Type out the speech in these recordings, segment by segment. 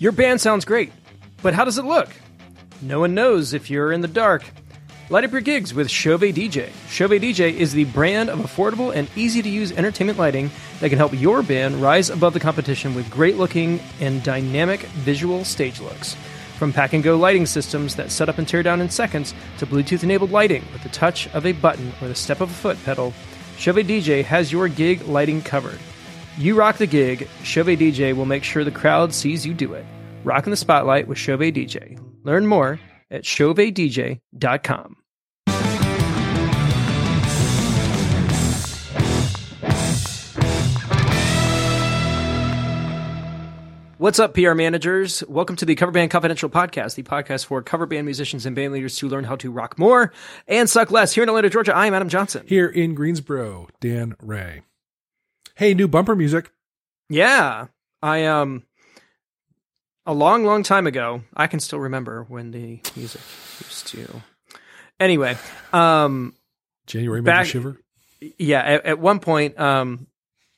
Your band sounds great, but how does it look? No one knows if you're in the dark. Light up your gigs with Chauvet DJ. Chauvet DJ is the brand of affordable and easy to use entertainment lighting that can help your band rise above the competition with great looking and dynamic visual stage looks. From pack and go lighting systems that set up and tear down in seconds to Bluetooth enabled lighting with the touch of a button or the step of a foot pedal, Chauvet DJ has your gig lighting covered. You rock the gig, Chauvet DJ will make sure the crowd sees you do it. Rock in the spotlight with Chauvet DJ. Learn more at chauvetdj.com. What's up, PR managers? Welcome to the Cover Band Confidential podcast, the podcast for cover band musicians and band leaders to learn how to rock more and suck less. Here in Atlanta, Georgia, I am Adam Johnson. Here in Greensboro, Dan Ray. Hey, new bumper music. Yeah, I um, a long, long time ago. I can still remember when the music used to. Anyway, um, January Back- shiver. yeah, at, at one point, um,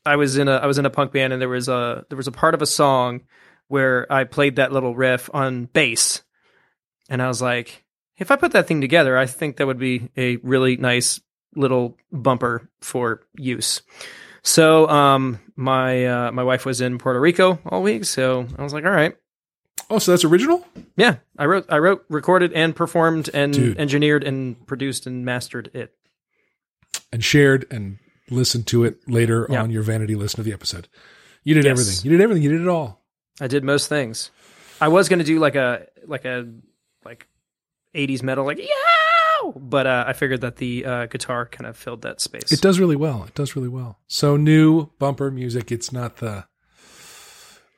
I was in a I was in a punk band, and there was a there was a part of a song where I played that little riff on bass, and I was like, if I put that thing together, I think that would be a really nice little bumper for use. So, um, my uh, my wife was in Puerto Rico all week, so I was like, all right, Oh, so that's original? yeah, I wrote I wrote, recorded, and performed, and Dude. engineered, and produced, and mastered it. And shared and listened to it later Yeah. on your vanity listen of the episode. You did Yes. everything. You did everything. You did it all. I did most things. I was going to do like a like a like 80s metal like yeah, but uh, I figured that the uh, guitar kind of filled that space. It does really well. It does really well. So new bumper music. It's not the.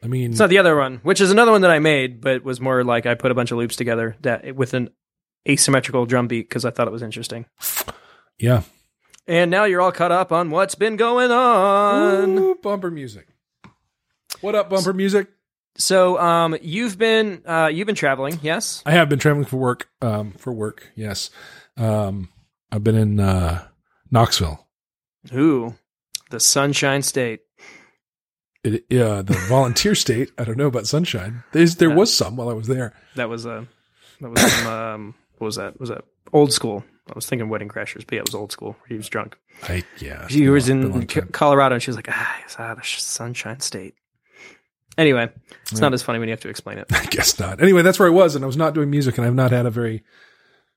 I mean, It's not the other one, which is another one that I made, but was more like I put a bunch of loops together that with an asymmetrical drum beat because I thought it was interesting. yeah. And now you're all caught up on what's been going on. Ooh, bumper music. What up, bumper music? So, um, you've been uh, you've been traveling, yes? I have been traveling for work. Um, for work, yes. Um, I've been in uh, Knoxville. Ooh, the Sunshine State. It, uh, the volunteer state. I don't know about sunshine. There's, there Yeah. was some while I was there. That was a that was some, um what was that? Was that old school? I was thinking Wedding Crashers, but yeah, it was old school. He was drunk. I yeah. She was a long- been a long in Colorado, and she was like, "Ah, it's out of the Sunshine State." Anyway, it's not as funny when you have to explain it. I guess not. Anyway, that's where I was, and I was not doing music, and I've not had a very,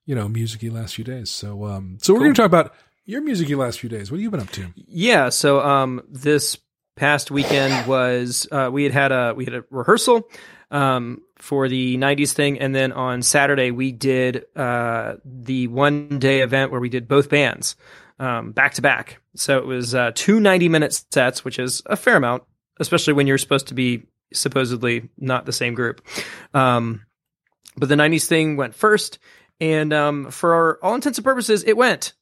you know, musicy last few days. So, um, so we're going to talk about your musicy last few days. What have you been up to? Yeah. So, um, this past weekend was uh, we had had a we had a rehearsal um, for the '90s thing, and then on Saturday we did uh, the one day event where we did both bands um, back to back. So it was uh, two 90 minute sets, which is a fair amount, especially when you're supposed to be supposedly not the same group. Um, but the '90s thing went first, and um, for all intents and purposes, it went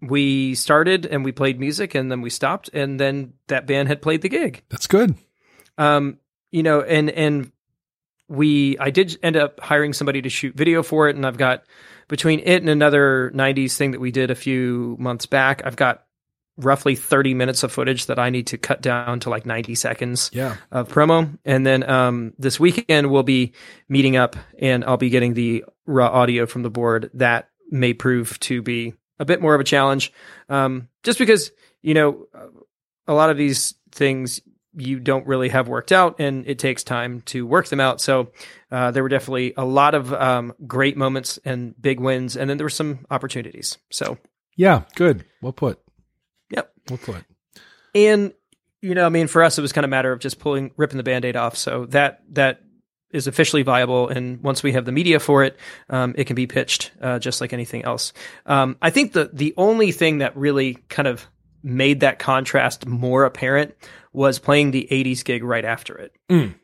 we started and we played music and then we stopped and then that band had played the gig That's good. um you know and and we i did end up hiring somebody to shoot video for it and i've got between it and another 90s thing that we did a few months back i've got roughly 30 minutes of footage that i need to cut down to like 90 seconds Yeah. of promo. And then um, this weekend we'll be meeting up and I'll be getting the raw audio from the board. That may prove to be a bit more of a challenge. Um, just because, you know, a lot of these things you don't really have worked out and it takes time to work them out. So uh, there were definitely a lot of um, great moments and big wins. And then there were some opportunities. So, Yeah. Good. Well put. Yep. Well put. and you know i mean for us it was kind of a matter of just pulling ripping the band-aid off so that that is officially viable and once we have the media for it um, it can be pitched uh, just like anything else um, i think the the only thing that really kind of made that contrast more apparent was playing the 80s gig right after it Mm.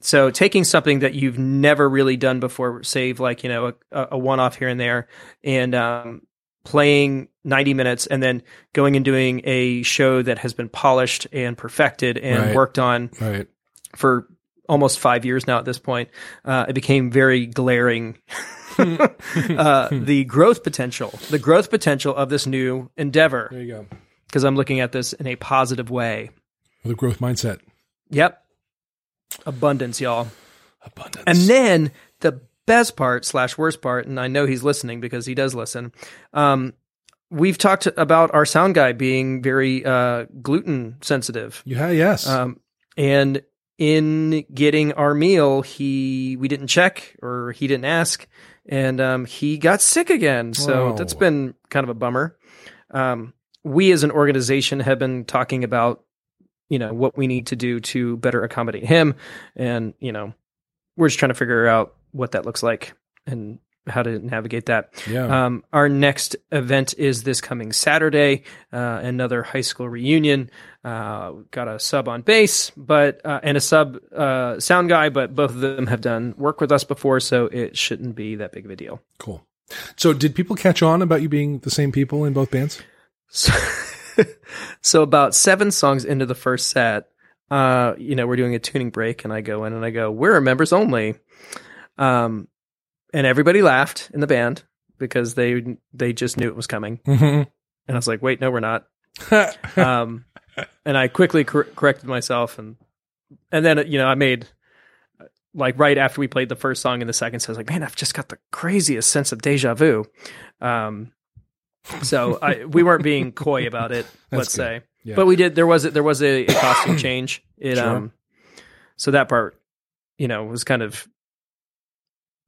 so taking something that you've never really done before save like you know a, a one-off here and there and um, playing 90 minutes and then going and doing a show that has been polished and perfected and Right. worked on Right. for almost five years now at this point, uh, it became very glaring. uh, the growth potential, the growth potential of this new endeavor, There you go. because I'm looking at this in a positive way. With a growth mindset. Yep. Abundance, y'all. Abundance. And then the best part slash worst part, and I know he's listening because he does listen. Um, we've talked about our sound guy being very uh, gluten sensitive, yeah, yes. um, and in getting our meal, he we didn't check or he didn't ask, and um, he got sick again. So Whoa. that's been kind of a bummer. Um, we as an organization have been talking about you know what we need to do to better accommodate him, and you know we're just trying to figure out what that looks like and how to navigate that. yeah. Um, our next event is this coming Saturday, uh, another high school reunion. Uh, got a sub on bass, but uh, and a sub uh, sound guy, but both of them have done work with us before, so it shouldn't be that big of a deal. cool. So did people catch on about you being the same people in both bands? So, so about seven songs into the first set, uh, you know, we're doing a tuning break, and I go in and I go, "We're members only," um, and everybody laughed in the band because they they just knew it was coming, Mm-hmm. and I was like, "Wait, no, we're not." um, and I quickly cor- corrected myself, and and then you know I made like right after we played the first song and the second, so I was like, man, I've just got the craziest sense of deja vu. Um, so I we weren't being coy about it, let's good. say, Yeah. but we did. There was a, there was a, a costume change. It Sure. um, so that part, you know, was kind of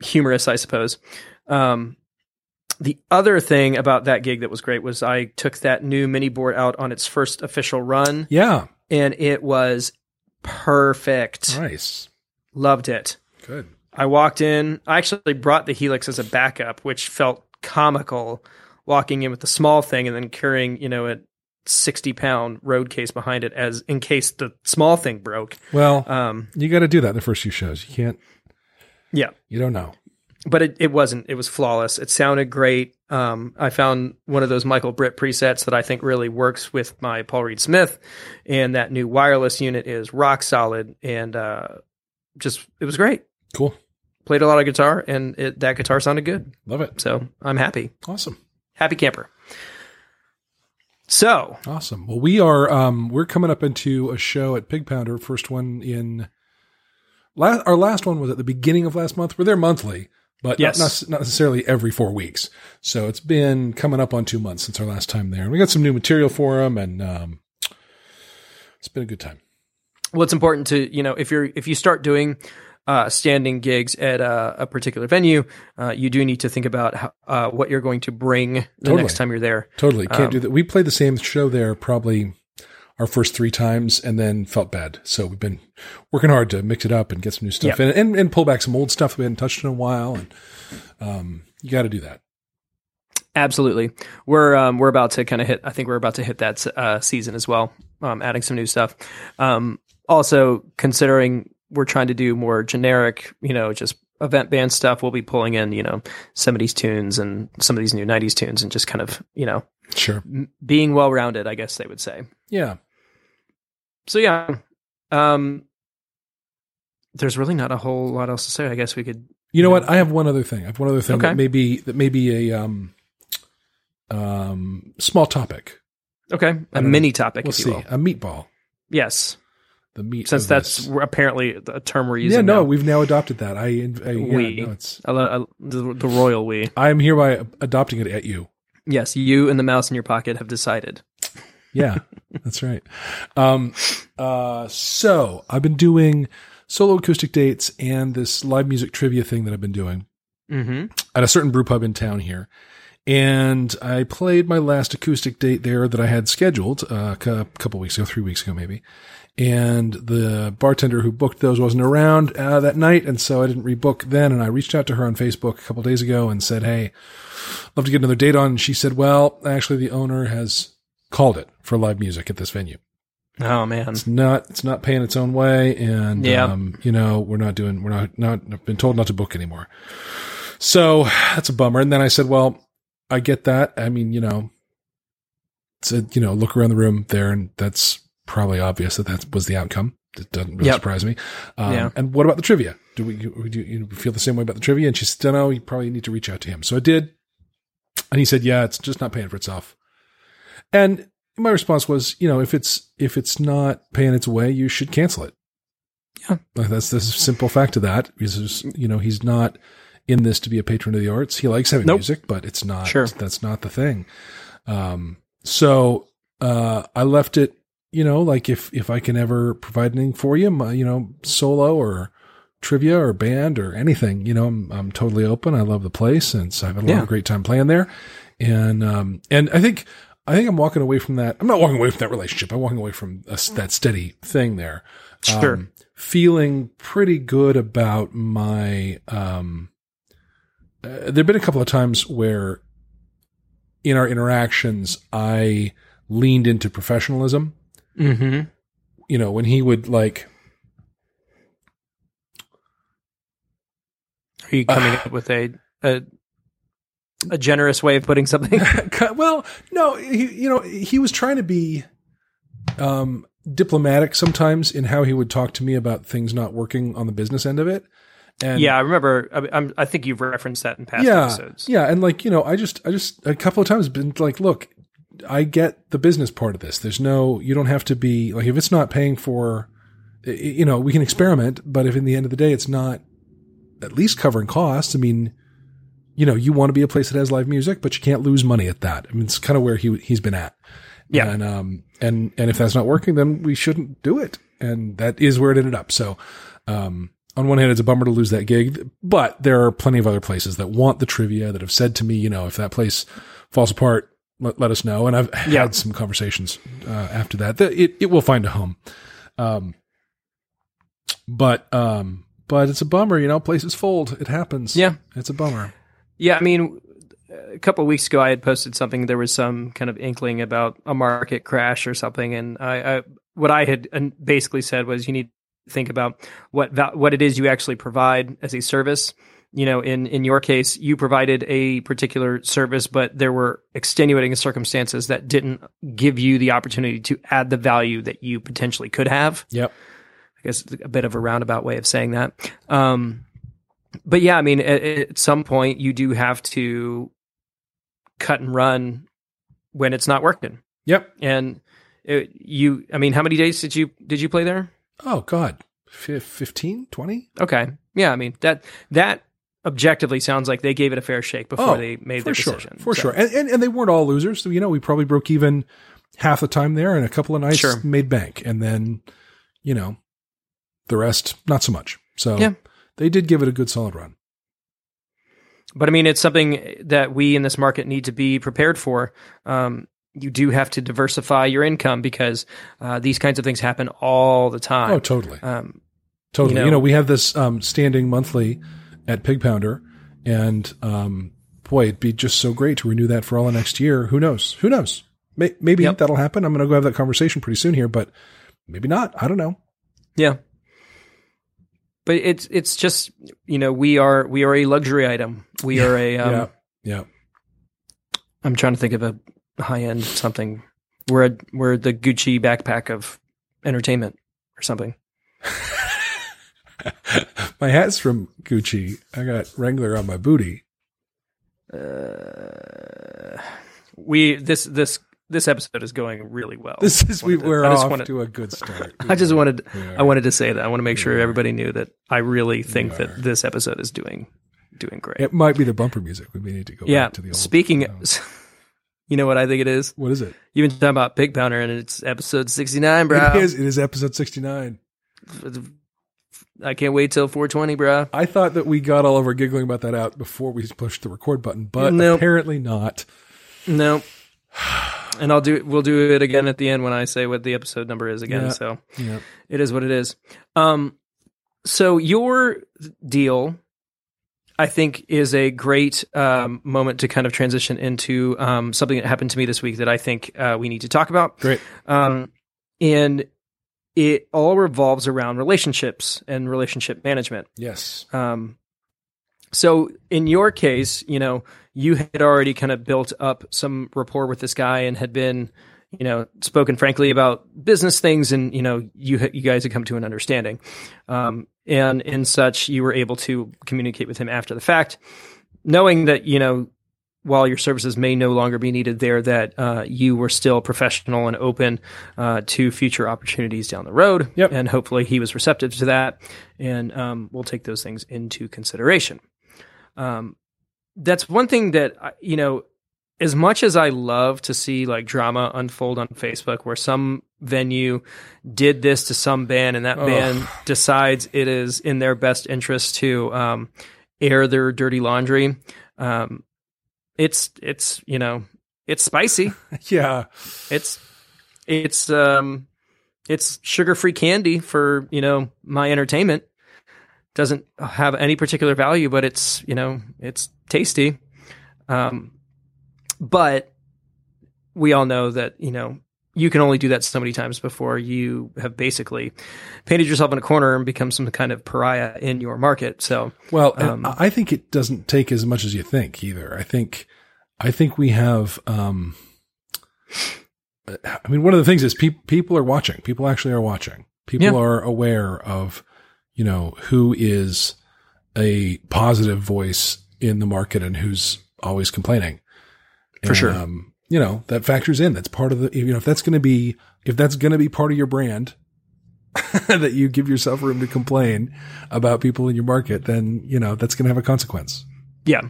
humorous, I suppose. Um, the other thing about that gig that was great was I took that new mini board out on its first official run, yeah. and it was perfect. Nice. Loved it. Good. I walked in. I actually brought the Helix as a backup, which felt comical walking in with the small thing and then carrying, you know, a 60 pound road case behind it as in case the small thing broke. Well, Um, you got to do that in the first few shows. You can't. Yeah, You don't know. but it, it wasn't. It was flawless. It sounded great. Um, I found one of those Michael Britt presets that I think really works with my Paul Reed Smith, and that new wireless unit is rock solid and uh, just it was great. Cool. Played a lot of guitar, and it, that guitar sounded good. Love it. So I'm happy. Awesome. Happy camper. So, Awesome. Well, we are um we're coming up into a show at Pig Pounder. First one in last our last one was at the beginning of last month. We're there monthly, but Yes. not, not necessarily every four weeks. So it's been coming up on two months since our last time there. And we got some new material for them, and um, it's been a good time. well, it's important to you know if you're if you start doing uh, standing gigs at a, a particular venue, uh, you do need to think about how, uh, what you're going to bring the Totally. next time you're there. Totally can't Um, do that. We played the same show there probably our first three times, and then felt bad. So we've been working hard to mix it up and get some new stuff in, and, and pull back some old stuff we hadn't touched in a while. And um, you got to do that. Absolutely, we're um, we're about to kind of hit. I think we're about to hit that uh, season as well, um, adding some new stuff. Um, also, considering we're trying to do more generic, you know, just event band stuff, we'll be pulling in, you know, some of these tunes and some of these new '90s tunes, and just kind of, you know, Sure. m- being well rounded. I guess they would say. Yeah. So yeah, um, there's really not a whole lot else to say. I guess we could. You know what? I have one other thing. I have one other thing Okay. that may be that may be a um, um, small topic. Okay, a don't know. mini topic, We'll if you see. will. A meatball. Yes, The meat. since that's this. apparently a term we're using. yeah. No, now. we've now adopted that. I. I yeah, We. no, it's. I I- the, the royal we. I am hereby adopting it at you. Yes, you and the mouse in your pocket have decided. Yeah, that's right. Um, uh, so I've been doing solo acoustic dates and this live music trivia thing that I've been doing Mm-hmm. at a certain brew pub in town here. And I played my last acoustic date there that I had scheduled uh, a couple weeks ago, three weeks ago maybe. And the bartender who booked those wasn't around uh, that night, and so I didn't rebook then. And I reached out to her on Facebook a couple days ago and said, "Hey, love to get another date on." And she said, "Well, actually, the owner has called it for live music at this venue. Oh man. It's not it's not paying its own way, and Yeah. um, you know we're not doing we're not not I've been told not to book anymore. So that's a bummer. And then I said, well, I get that. I mean, you know, said you know look around the room there, and that's probably obvious that that was the outcome. It doesn't really Yep. surprise me. Um, Yeah. And what about the trivia? Do we do you feel the same way about the trivia? And she said, no, you probably need to reach out to him. So I did, and he said, yeah, it's just not paying for itself. And my response was, you know, if it's if it's not paying its way, you should cancel it. Yeah. That's the simple fact of that. Is you know he's not in this to be a patron of the arts. He likes having Nope. music, but it's not. Sure. That's not the thing. Um. So uh, I left it. You know, like if if I can ever provide anything for you, my, you know, solo or trivia or band or anything, you know, I'm I'm totally open. I love the place, and so I've had a lot of great time playing there. And um and I think I think I'm walking away from that. I'm not walking away from that relationship. I'm walking away from a, that steady thing there. Sure. Um, feeling pretty good about my um uh, there've been a couple of times where in our interactions I leaned into professionalism Mm-hmm. you know when he would like Are you coming up with a, a a generous way of putting something? well, no, he, you know, he was trying to be um, diplomatic sometimes in how he would talk to me about things not working on the business end of it. And yeah, I remember. I, I'm, think you've referenced that in past yeah, episodes. yeah, and like you know, I just, I just a couple of times been like, look, I get the business part of this. There's no, you don't have to be like if it's not paying for, you know, we can experiment, but if in the end of the day it's not at least covering costs, I mean, you know, you want to be a place that has live music, but you can't lose money at that. I mean, it's kind of where he he's been at. Yeah. And um and and if that's not working, then we shouldn't do it. And that is where it ended up. So um on one hand, it's a bummer to lose that gig, but there are plenty of other places that want the trivia that have said to me, you know, if that place falls apart, let, let us know. And I've Yeah. had some conversations uh, after that. that it, it will find a home. Um, but um, but it's a bummer, you know. Places fold. It happens. Yeah. it's a bummer. Yeah, I mean, a couple of weeks ago, I had posted something. There was some kind of inkling about a market crash or something, and I, I what I had uh, basically said was you need to think about what val- what it is you actually provide as a service. You know, in in your case, you provided a particular service, but there were extenuating circumstances that didn't give you the opportunity to add the value that you potentially could have. Yep. I guess a bit of a roundabout way of saying that. Um, but yeah, I mean, at, at some point you do have to cut and run when it's not working. Yep. And it, you, I mean, how many days did you did you play there? Oh God, Fif- 15, 20? Okay, yeah, I mean that that objectively sounds like they gave it a fair shake before oh, they made Oh, for their sure, decision. for So, sure. And, and and they weren't all losers. So you know, we probably broke even half the time there, and a couple of nights Sure. made bank, and then you know, the rest not so much. So Yeah. They did give it a good solid run. But I mean, it's something that we in this market need to be prepared for. Um, you do have to diversify your income because uh, these kinds of things happen all the time. Oh, totally. um, Totally. You You know- know, we have this um, standing monthly at Pig Pounder, and um, boy, it'd be just so great to renew that for all the next year. Who knows? Who knows? May- maybe Yep. that'll happen. I'm going to go have that conversation pretty soon here, but maybe not. I don't know. Yeah. But it's it's just you know we are we are a luxury item. We are a um, yeah, yeah. I'm trying to think of a high end something. We're a, we're the Gucci backpack of entertainment or something. my hat's from Gucci. I got Wrangler on my booty. Uh, we this this this episode is going really well. This is we, we're just off wanted- to a good start. I just wanted I wanted to say that. I want to make sure everybody knew that I really think that this episode is doing doing great. It might be the bumper music. We may need to go yeah. back to the old. Speaking, you know what I think it is. what is it? You've been talking about Pig Pounder, and it's episode sixty nine, bro. It is. It is episode sixty nine. I can't wait till four twenty, bro. I thought that we got all of our giggling about that out before we pushed the record button, but Nope. apparently not. No. And I'll do we'll do it again at the end when I say what the episode number is again. Yeah. So Yeah. it is what it is. Um so your deal I think is a great um, moment to kind of transition into um, something that happened to me this week that I think uh, we need to talk about. Great. Um, and it all revolves around relationships and relationship management. Yes. Um, so in your case, you know, you had already kind of built up some rapport with this guy and had been, you know, spoken frankly about business things, and you know, you you guys had come to an understanding, um, and in such, you were able to communicate with him after the fact, knowing that you know while your services may no longer be needed there, that uh, you were still professional and open uh, to future opportunities down the road. Yep. And hopefully he was receptive to that, and um, we'll take those things into consideration. Um, that's one thing that you know. As much as I love to see like drama unfold on Facebook, where some venue did this to some band, and that band decides it is in their best interest to um, air their dirty laundry. Um, it's it's you know it's spicy. Yeah. It's it's um it's sugar free candy for you know my entertainment. Doesn't have any particular value, but it's you know it's tasty. Um, but we all know that you know you can only do that so many times before you have basically painted yourself in a corner and become some kind of pariah in your market. So Well, Um, I think it doesn't take as much as you think either. I think, I think we have, um, I mean, one of the things is pe- people are watching. People actually are watching. People Yeah. are aware of, you know, who is a positive voice in the market and who's always complaining. For sure. Um, you know, that factors in. That's part of the, you know, if that's going to be, if that's going to be part of your brand, that you give yourself room to complain about people in your market, then, you know, that's going to have a consequence. Yeah.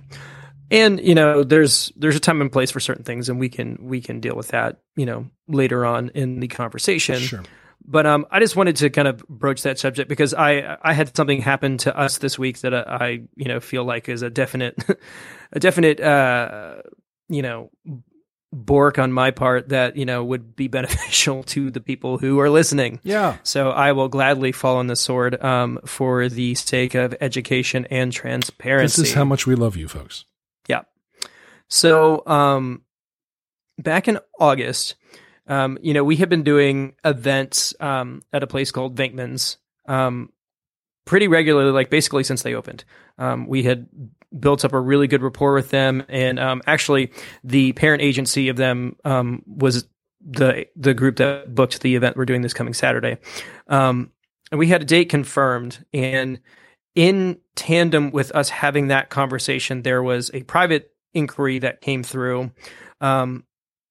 And you know, there's there's a time and place for certain things, and we can we can deal with that, you know, later on in the conversation. Sure. But um, I just wanted to kind of broach that subject because I I had something happen to us this week that I you know feel like is a definite a definite uh you know bork on my part that you know would be beneficial to the people who are listening. Yeah. So I will gladly fall on the sword um, for the sake of education and transparency. This is how much we love you folks. Yeah. So, um, back in August, um, you know, we have been doing events um, at a place called Venkman's um, pretty regularly, like basically since they opened. Um, we had built up a really good rapport with them, and um, actually, the parent agency of them um, was the the group that booked the event we're doing this coming Saturday. And we had a date confirmed, and in tandem with us having that conversation, there was a private inquiry that came through. Um,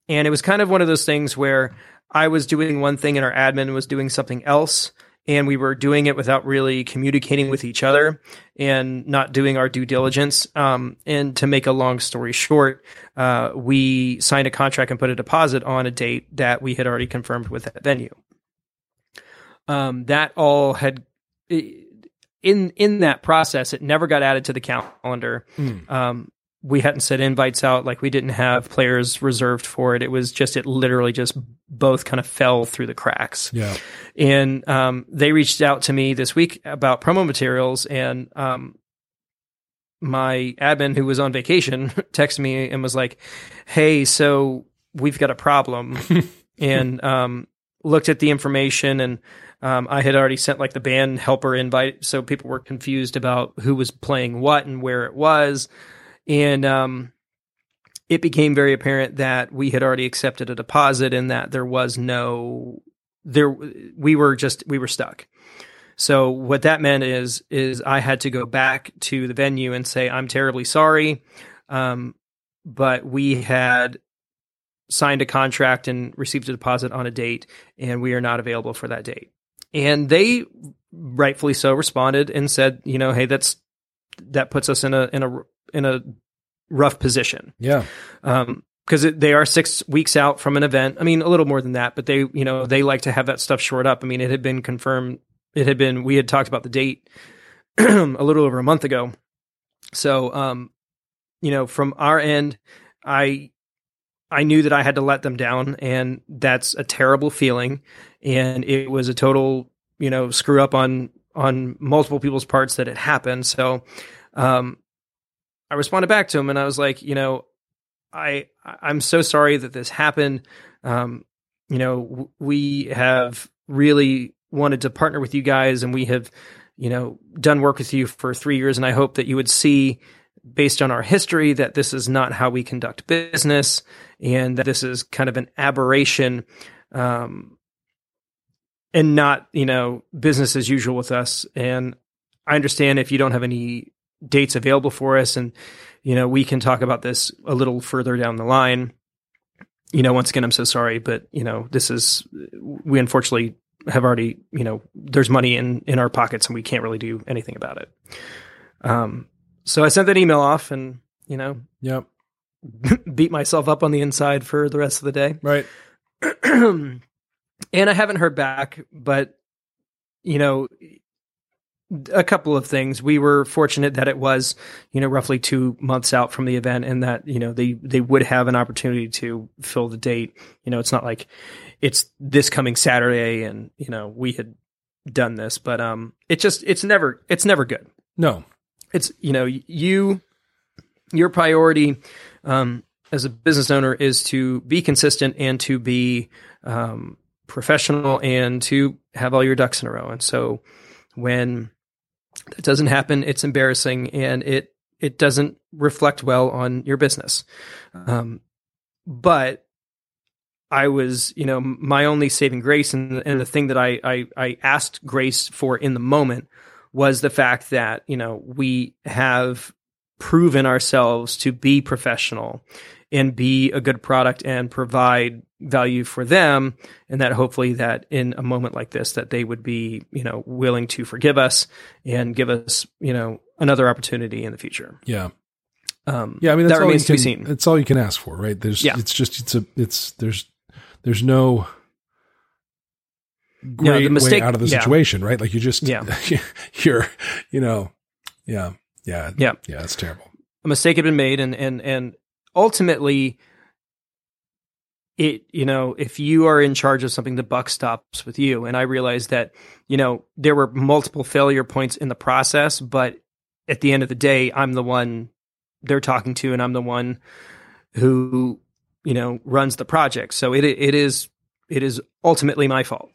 and it was kind of one of those things where I was doing one thing and our admin was doing something else. And we were doing it without really communicating with each other and not doing our due diligence. Um, and to make a long story short, uh, we signed a contract and put a deposit on a date that we had already confirmed with that venue. Um, that all had in in that process, it never got added to the calendar um, we hadn't sent invites out like we didn't have players reserved for it. It was just it literally just both kind of fell through the cracks. Yeah. and um, they reached out to me this week about promo materials and um, my admin who was on vacation texted me and was like hey so we've got a problem. And um, looked at the information and um, I had already sent like the band helper invite, so people were confused about who was playing what and where it was, and um, it became very apparent that we had already accepted a deposit and that there was no there we were just we were stuck. So what that meant is is I had to go back to the venue and say I'm terribly sorry, um, but we had signed a contract and received a deposit on a date, and we are not available for that date. And they rightfully so responded and said, you know, hey, that's that puts us in a in a in a rough position Yeah. um because they are six weeks out from an event. I mean, a little more than that, but they, you know, they like to have that stuff short up. I mean, it had been confirmed. It had been, we had talked about the date a little over a month ago. So, um, you know, from our end, I, I knew that I had to let them down and that's a terrible feeling. And it was a total, you know, screw up on, on multiple people's parts that it happened. So, um, I responded back to him and I was like, you know, I I'm so sorry that this happened. Um, you know, w- we have really wanted to partner with you guys, and we have, you know, done work with you for three years. And I hope that you would see, based on our history, that this is not how we conduct business, and that this is kind of an aberration, um, and not you know business as usual with us. And I understand if you don't have any dates available for us, and you know we can talk about this a little further down the line. You know, once again, I'm so sorry, but you know, this is we unfortunately have already you know there's money in in our pockets and we can't really do anything about it. Um, so I sent that email off, and you know, Yep. beat myself up on the inside for the rest of the day. Right. and I haven't heard back, but you know, a couple of things. We were fortunate that it was, you know, roughly two months out from the event, and that you know they they would have an opportunity to fill the date. You know, it's not like it's this coming Saturday, and you know we had done this, but um, it just it's never it's never good No. it's you know you your priority um, as a business owner is to be consistent and to be um, professional and to have all your ducks in a row and so when that doesn't happen. It's embarrassing and it it doesn't reflect well on your business. Um, but I was, you know, my only saving grace and, and the thing that I, I, I asked grace for in the moment was the fact that you know we have proven ourselves to be professional and be a good product and provide value for them and that hopefully that in a moment like this that they would be you know willing to forgive us and give us you know another opportunity in the future Yeah. um Yeah. I mean, that's that all remains you to be can, seen It's all you can ask for, right? There's, Yeah. it's just, it's a, it's, there's, there's no No, great the mistake- way out of the yeah. situation, right? Like you just, Yeah. you're, you know, yeah, yeah, Yeah. yeah. that's terrible. a mistake had been made and and and ultimately it you know if you are in charge of something the buck stops with you and i realized that you know there were multiple failure points in the process but at the end of the day i'm the one they're talking to and i'm the one who you know runs the project so it it is it is ultimately my fault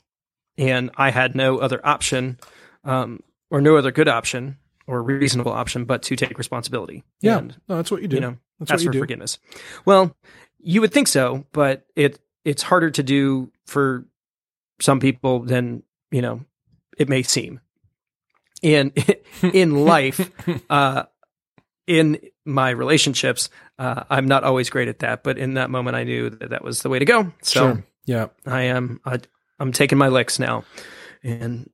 and i had no other option um or no other good option or reasonable option but to take responsibility Yeah. and No, that's what you do. you know that's ask what you for do. forgiveness. Well, you would think so, but it it's harder to do for some people than you know it may seem. And in life, uh, in my relationships, uh, I'm not always great at that. But in that moment, I knew that that was the way to go. So Sure. Yeah. I am I, I'm taking my licks now, and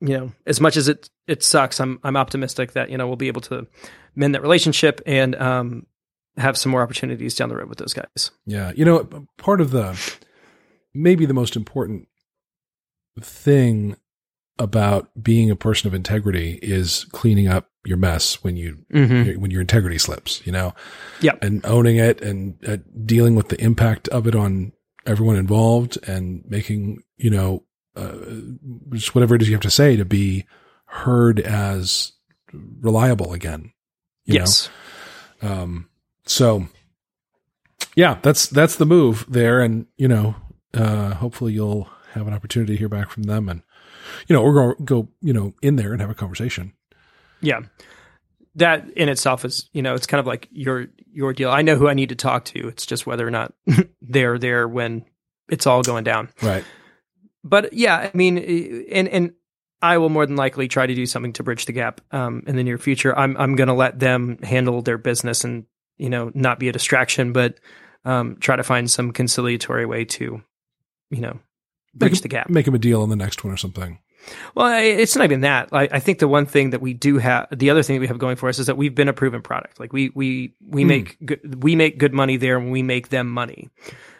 you know, as much as it it sucks, I'm I'm optimistic that you know we'll be able to mend that relationship and um have some more opportunities down the road with those guys. Yeah. You know, part of the maybe the most important thing about being a person of integrity is cleaning up your mess when you Mm-hmm. when your integrity slips, you know? Yeah. And owning it and uh, dealing with the impact of it on everyone involved and making, you know, uh, just whatever it is you have to say to be heard as reliable again. you know? Yes. Um, so yeah, that's, that's the move there. And, you know, uh, hopefully you'll have an opportunity to hear back from them and, you know, we're going to go, you know, in there and have a conversation. Yeah. That in itself is, you know, it's kind of like your your deal. I know who I need to talk to. It's just whether or not they're there when it's all going down. Right. but yeah, I mean, and and I will more than likely try to do something to bridge the gap um, in the near future. I'm I'm going to let them handle their business and you know not be a distraction, but um, try to find some conciliatory way to you know bridge Make, the gap. make him a deal on the next one or something. Well, it's not even that. I, I think the one thing that we do have, the other thing that we have going for us is that we've been a proven product. Like we we we Hmm. make good, we make good money there, and we make them money.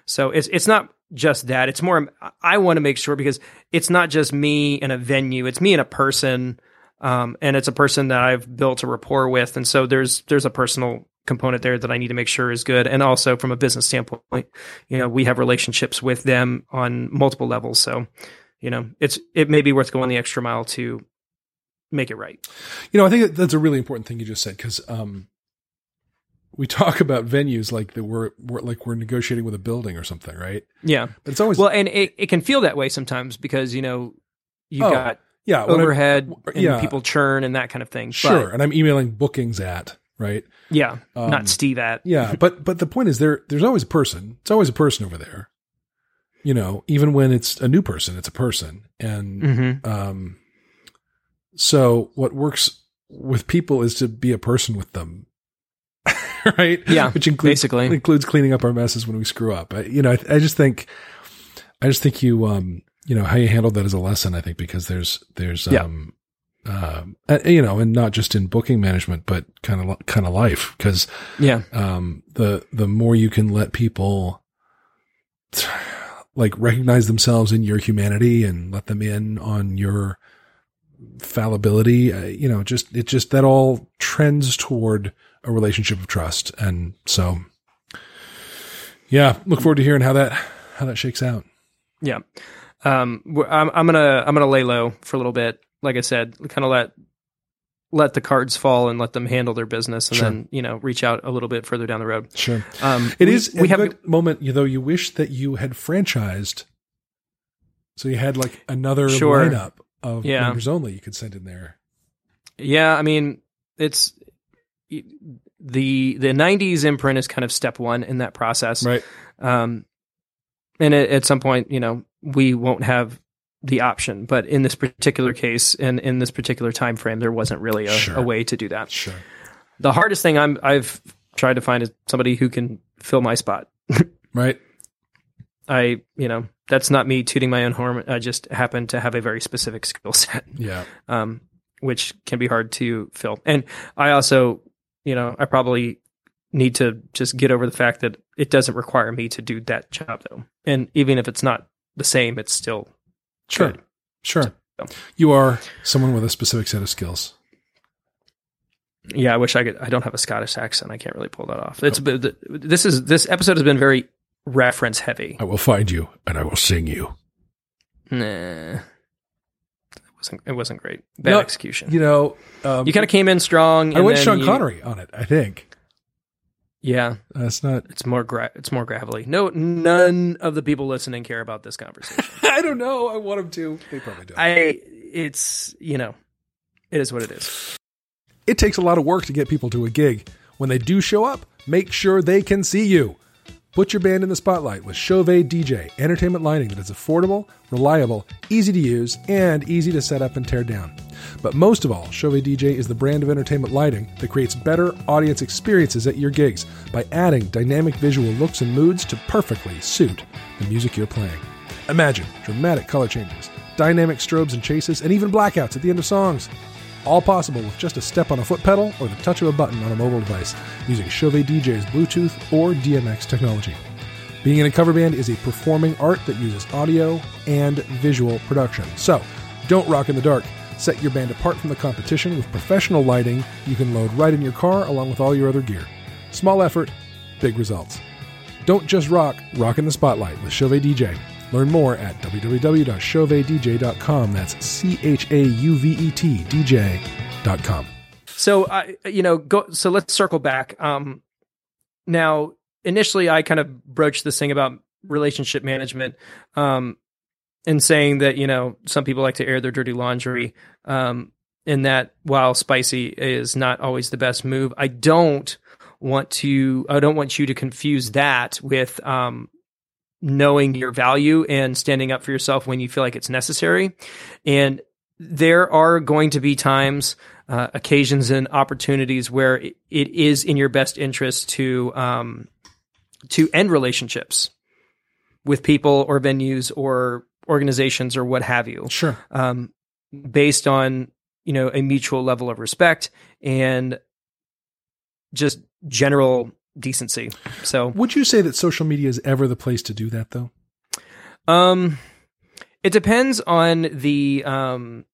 So it's it's not just that. It's more. I want to make sure because it's not just me in a venue. It's me and a person, um, and it's a person that I've built a rapport with, and so there's there's a personal component there that I need to make sure is good, and also from a business standpoint, you know, we have relationships with them on multiple levels. So you know, it's it may be worth going the extra mile to make it right. You know, I think that's a really important thing you just said because um, we talk about venues like that we're, we're like we're negotiating with a building or something, right? Yeah. But it's always Well, and it, it can feel that way sometimes because you know you've Oh, got yeah, when I- overhead and yeah. people churn and that kind of thing. sure, But, and I'm emailing bookings at right. yeah. Um, not Steve at. Yeah, but but the point is there there's always a person. It's always a person over there. You know, even when it's a new person, it's a person. And Mm-hmm. um so what works with people is to be a person with them. right? Yeah, Which includes basically. includes cleaning up our messes when we screw up. I, you know, I, I just think, I just think you, um, you know, how you handled that as a lesson. I think because there's, there's, Yeah. um, uh, you know, and not just in booking management, but kind of, kind of life. Cause, Yeah. um, the, the more you can let people like recognize themselves in your humanity and let them in on your fallibility, uh, you know, just, it just, that all trends toward a relationship of trust. And so, yeah, look forward to hearing how that, how that shakes out. Yeah. Um, I'm, I'm gonna I'm gonna lay low for a little bit. Like I said, kind of let let the cards fall and let them handle their business, and Sure. then you know reach out a little bit further down the road. Sure. Um, It we, is we a have good moment, though. You wish that you had franchised, so you had like another Sure. lineup of Yeah. members only you could send in there. yeah. I mean, it's the the '90s imprint is kind of step one in that process. Right. Um, and at, at some point, you know, we won't have the option. But in this particular case, and in this particular time frame, there wasn't really a, Sure. a way to do that. Sure. The hardest thing I'm I've tried to find is somebody who can fill my spot. Right. I, you know, that's not me tooting my own horn. I just happen to have a very specific skill set, Yeah. um, which can be hard to fill. And I also, you know, I probably need to just get over the fact that it doesn't require me to do that job though. And even if it's not the same, it's still Sure. good. Sure. So- You are someone with a specific set of skills. Yeah, I wish I could. I don't have a Scottish accent. I can't really pull that off. It's the- this is this episode has been very reference heavy. I will find you and I will sing you. Nah, it wasn't. It wasn't great. Bad No, execution. You know, um, You kind of came in strong. I went Sean you- Connery on it. I think Yeah, uh, that's not. it's more gra- it's more gravelly. No, none of the people listening care about this conversation. I don't know. I want them to. They probably don't. I. It's you know, it is what it is. It takes a lot of work to get people to a gig. When they do show up, make sure they can see you. Put your band in the spotlight with Chauvet DJ, entertainment lighting that is affordable, reliable, easy to use, and easy to set up and tear down. But most of all, Chauvet DJ is the brand of entertainment lighting that creates better audience experiences at your gigs by adding dynamic visual looks and moods to perfectly suit the music you're playing. Imagine dramatic color changes, dynamic strobes and chases, and even blackouts at the end of songs. All possible with just a step on a foot pedal or the touch of a button on a mobile device using Chauvet DJ's Bluetooth or DMX technology. Being in a cover band is a performing art that uses audio and visual production. So, don't rock in the dark. Set your band apart from the competition with professional lighting you can load right in your car along with all your other gear. Small effort, big results. Don't just rock, rock in the spotlight with Chauvet DJ. Learn more at www.chauvetdj.com. That's C H A U V E T DJ.com. So I, you know, go. So let's circle back. Um, now, initially, I kind of broached this thing about relationship management, um, and saying that you know some people like to air their dirty laundry, um, and that while spicy is not always the best move, I don't want to. I don't want you to confuse that with um, knowing your value and standing up for yourself when you feel like it's necessary, and there are going to be times uh, occasions and opportunities where it, it is in your best interest to um, to end relationships with people or venues or organizations or what have you, Sure. um, based on you know a mutual level of respect and just general decency. So, Would you say that social media is ever the place to do that, though? um, it depends on the um,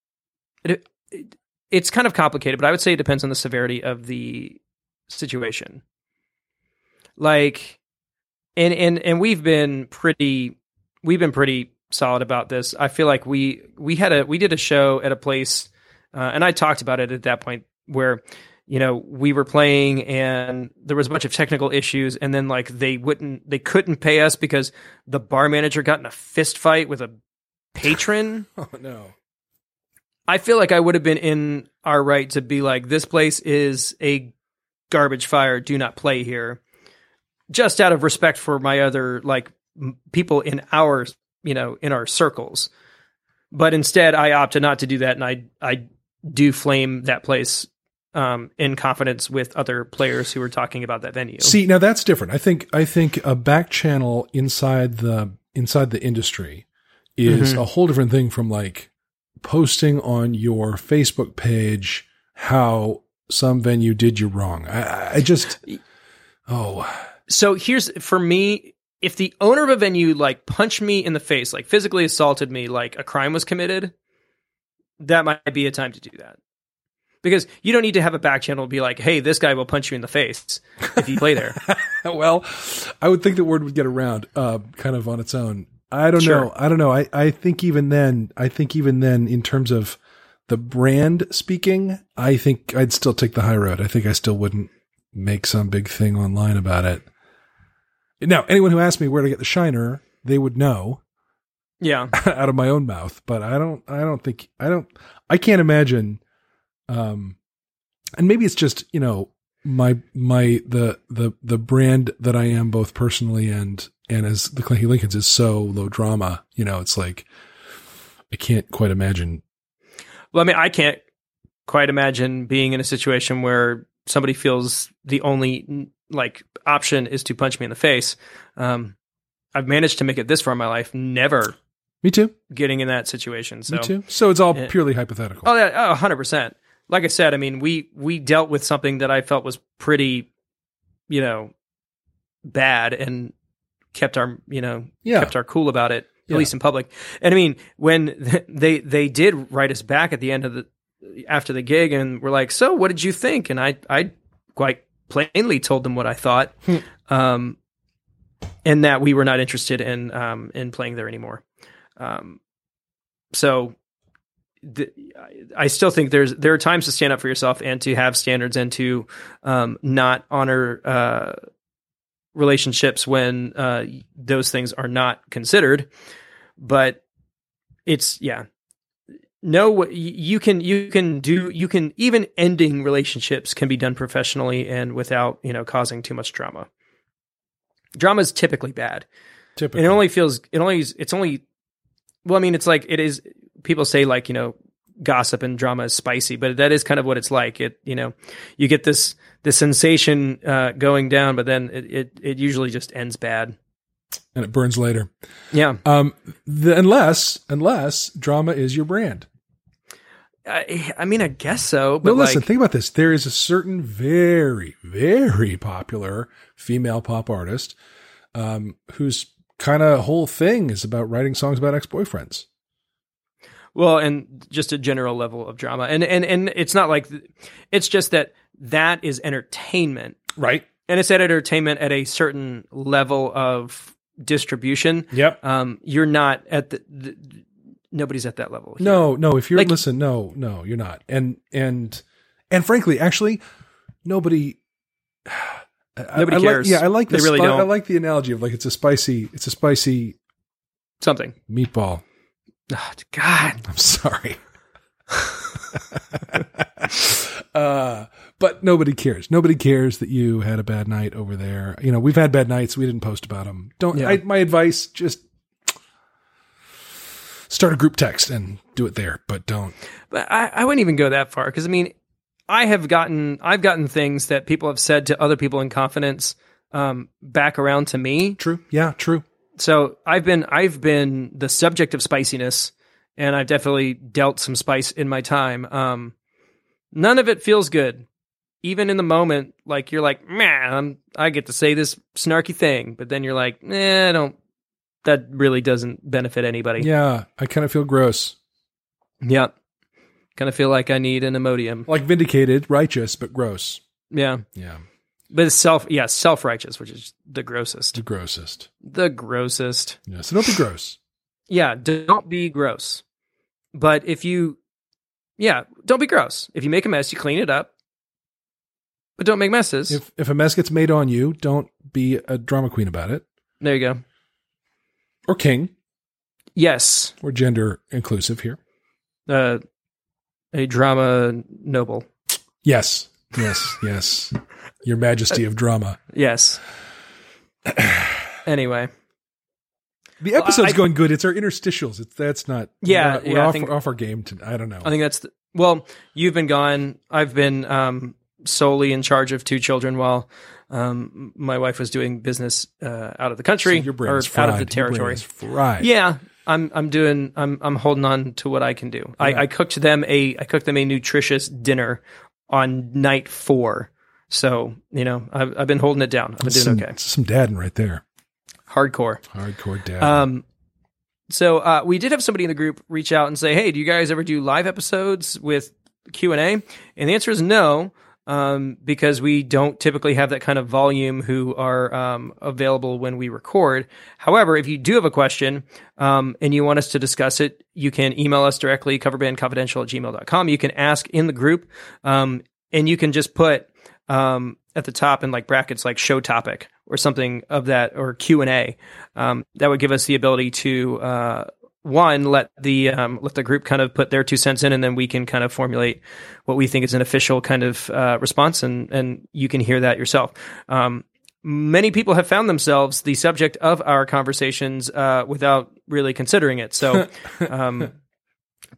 it, it, it's kind of complicated, but I would say it depends on the severity of the situation. Like, and and and we've been pretty, we've been pretty solid about this. I feel like we we had a we did a show at a place, uh, and I talked about it at that point where you know we were playing and there was a bunch of technical issues and then like they wouldn't they couldn't pay us because the bar manager got in a fist fight with a patron Oh, no. I feel like I would have been in our right to be like, this place is a garbage fire. Do not play here. Just out of respect for my other like m- people in our, you know, in our circles. But instead, I opted not to do that, and I I do flame that place um, in confidence with other players who were talking about that venue. See, now that's different. I think I think a back channel inside the inside the industry is Mhm. a whole different thing from like posting on your Facebook page how some venue did you wrong. I, I just oh so here's for me if the owner of a venue like punched me in the face like physically assaulted me like a crime was committed that might be a time to do that because you don't need to have a back channel to be like hey this guy will punch you in the face if you play there well, I would think the word would get around uh, kind of on its own. I don't Sure. know. I don't know. I, I think even then, I think even then, in terms of the brand speaking, I think I'd still take the high road. I think I still wouldn't make some big thing online about it. Now, anyone who asked me where to get the shiner, they would know yeah out of my own mouth. But I don't. I don't think. I don't. I can't imagine. Um, and maybe it's just you know my my the the the brand that I am both personally and and as the Clanky Lincolns is so low drama. You know, it's like I can't quite imagine. well i mean i can't quite imagine being in a situation where somebody feels the only like option is to punch me in the face um i've managed to make it this far in my life never Me too. getting in that situation so Me too. So it's all purely hypothetical. Oh, yeah, oh, 100%. Like I said, I mean, we we dealt with something that I felt was pretty, you know, bad and kept our, you know, yeah. kept our cool about it, at Yeah. least in public. And I mean, when they they did write us back at the end of the after the gig and were like, "So, what did you think?" And I I quite plainly told them what I thought. Hmm. um and that we were not interested in um in playing there anymore. Um so the, I- I still think there's there are times to stand up for yourself and to have standards and to um, not honor uh, relationships when uh, those things are not considered. But it's yeah, no, you can you can do you can even ending relationships can be done professionally and without you know causing too much drama. Drama is typically bad. Typically. And it only feels it only it's only well, I mean, it's like it is. People say like you know, gossip and drama is spicy, but that is kind of what it's like. It you know, you get this this sensation uh, going down, but then it, it it usually just ends bad. and it burns later. Yeah, Um, the, unless unless drama is your brand. I, I mean, I guess so. But no, listen, like, think about this. There is a certain very, very popular female pop artist um, whose kind of whole thing is about writing songs about ex boyfriends. Well, and just a general level of drama, and and and it's not like it's just that that is entertainment, Right. and it's at entertainment at a certain level of distribution. Yep. Um, you're not at the, the nobody's at that level. here. No, no. If you're Like- listen, no, no, you're not. And and and frankly, actually, nobody. I- Nobody I like- cares. yeah, I like They really spi-. I like the analogy of like it's a spicy, it's a spicy something. meatball. Oh, God. I'm sorry. uh, but nobody cares. Nobody cares that you had a bad night over there. You know, we've had bad nights. We didn't post about them. Don't. Yeah. I, my advice: just start a group text and do it there. But don't. But I, I wouldn't even go that far because I mean, I have gotten I've gotten things that people have said to other people in confidence um, back around to me. True. Yeah. True. So I've been I've been the subject of spiciness, and I've definitely dealt some spice in my time. Um, none of it feels good. Even in the moment, like you're like, man, I get to say this snarky thing, but then you're like, eh, I don't. That really doesn't benefit anybody. Yeah. I kind of feel gross. Yeah. Kind of feel like I need an Imodium. Like vindicated, righteous, but gross. Yeah. Yeah. But it's self, yeah, self righteous, which is the grossest. The grossest. The grossest. Yeah. So don't be gross. Yeah. Don't be gross. But if you, yeah, don't be gross. If you make a mess, you clean it up. But don't make messes. If if a mess gets made on you, don't be a drama queen about it. there you go. Or king. Yes. Or gender inclusive here. Uh, a drama noble. Yes. Yes. Yes. Your Majesty of drama. Yes. anyway. The Well, episode's I- going good. It's our interstitials. It's that's not. Yeah, we're, we're yeah, off, think- off our game. To, I don't know. I think that's the, Well, you've been gone. I've been um, solely in charge of two children while um, my wife was doing business uh, out of the country Your brain or is fried. out of the territory. fried. Yeah, I'm I'm doing I'm I'm holding on to what I can do. I, I cooked them a I cooked them a nutritious dinner on night four. So you know I've I've been holding it down. I've been doing some, okay. Some dadding right there. Hardcore. Hardcore dad. Um, so uh, we did have somebody in the group reach out and say, "Hey, do you guys ever do live episodes with Q and A?" And the answer is no, um, because we don't typically have that kind of volume who are um, available when we record. However, if you do have a question um, and you want us to discuss it, you can email us directly, coverbandconfidential at gmail.com. You can ask in the group, um, and you can just put um, at the top in like brackets like show topic or something of that or Q and A. Um, that would give us the ability to uh, one let the um, let the group kind of put their two cents in, and then we can kind of formulate what we think is an official kind of uh, response, and and you can hear that yourself. Um, many people have found themselves the subject of our conversations uh, without really considering it. So.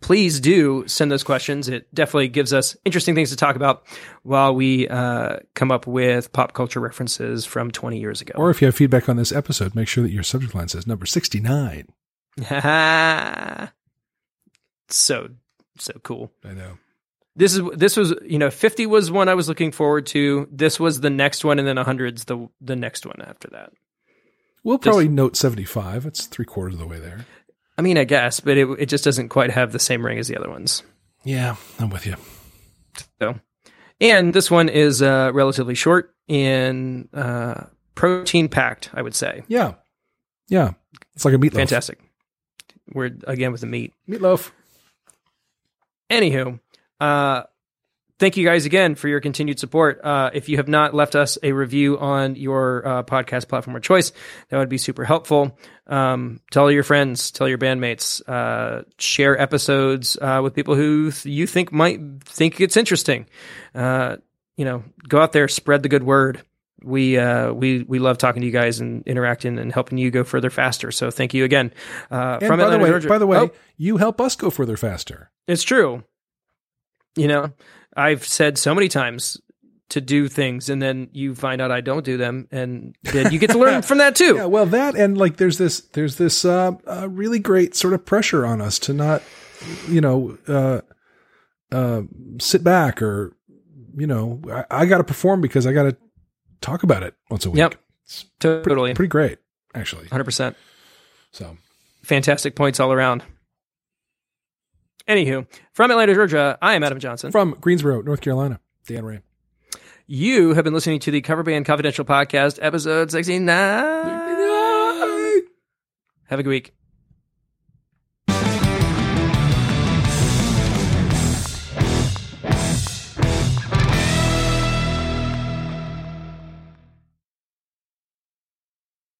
Please do send those questions. It definitely gives us interesting things to talk about while we uh, come up with pop culture references from 20 years ago. or if you have feedback on this episode, make sure that your subject line says number 69. so so cool. I know. This is this was you know 50 was one I was looking forward to. This was the next one, and then 100's the the next one after that. We'll probably note 75. It's three quarters of the way there. I mean, I guess, but it it just doesn't quite have the same ring as the other ones. Yeah, I'm with you. So, and this one is uh, relatively short and uh, protein packed. I would say Yeah. Yeah. It's like a meatloaf. fantastic. We're again with the meat. Meatloaf. Anywho, uh, thank you guys again for your continued support. Uh, if you have not left us a review on your uh, podcast platform of choice, that would be super helpful. Um, tell your friends, tell your bandmates, uh, share episodes uh, with people who th- you think might think it's interesting. Uh, you know, go out there, spread the good word. We uh, we we love talking to you guys and interacting and helping you go further faster. So thank you again. Uh, And from by the way, Georgia. by the way, Oh. you help us go further faster. It's true. You know, I've said so many times to do things and then you find out I don't do them and then you get to learn from that too. Yeah, well, that and like there's this there's this uh, uh, really great sort of pressure on us to not, you know, uh, uh, sit back or, you know, I, I got to perform because I got to talk about it once a week. Yep. Totally. pretty great actually. 100%. So Fantastic points all around. Anywho, from Atlanta, Georgia, I am Adam Johnson. from Greensboro, North Carolina, Dan Ray. You have been listening to the Cover Band Confidential Podcast, episode 69. Have a good week.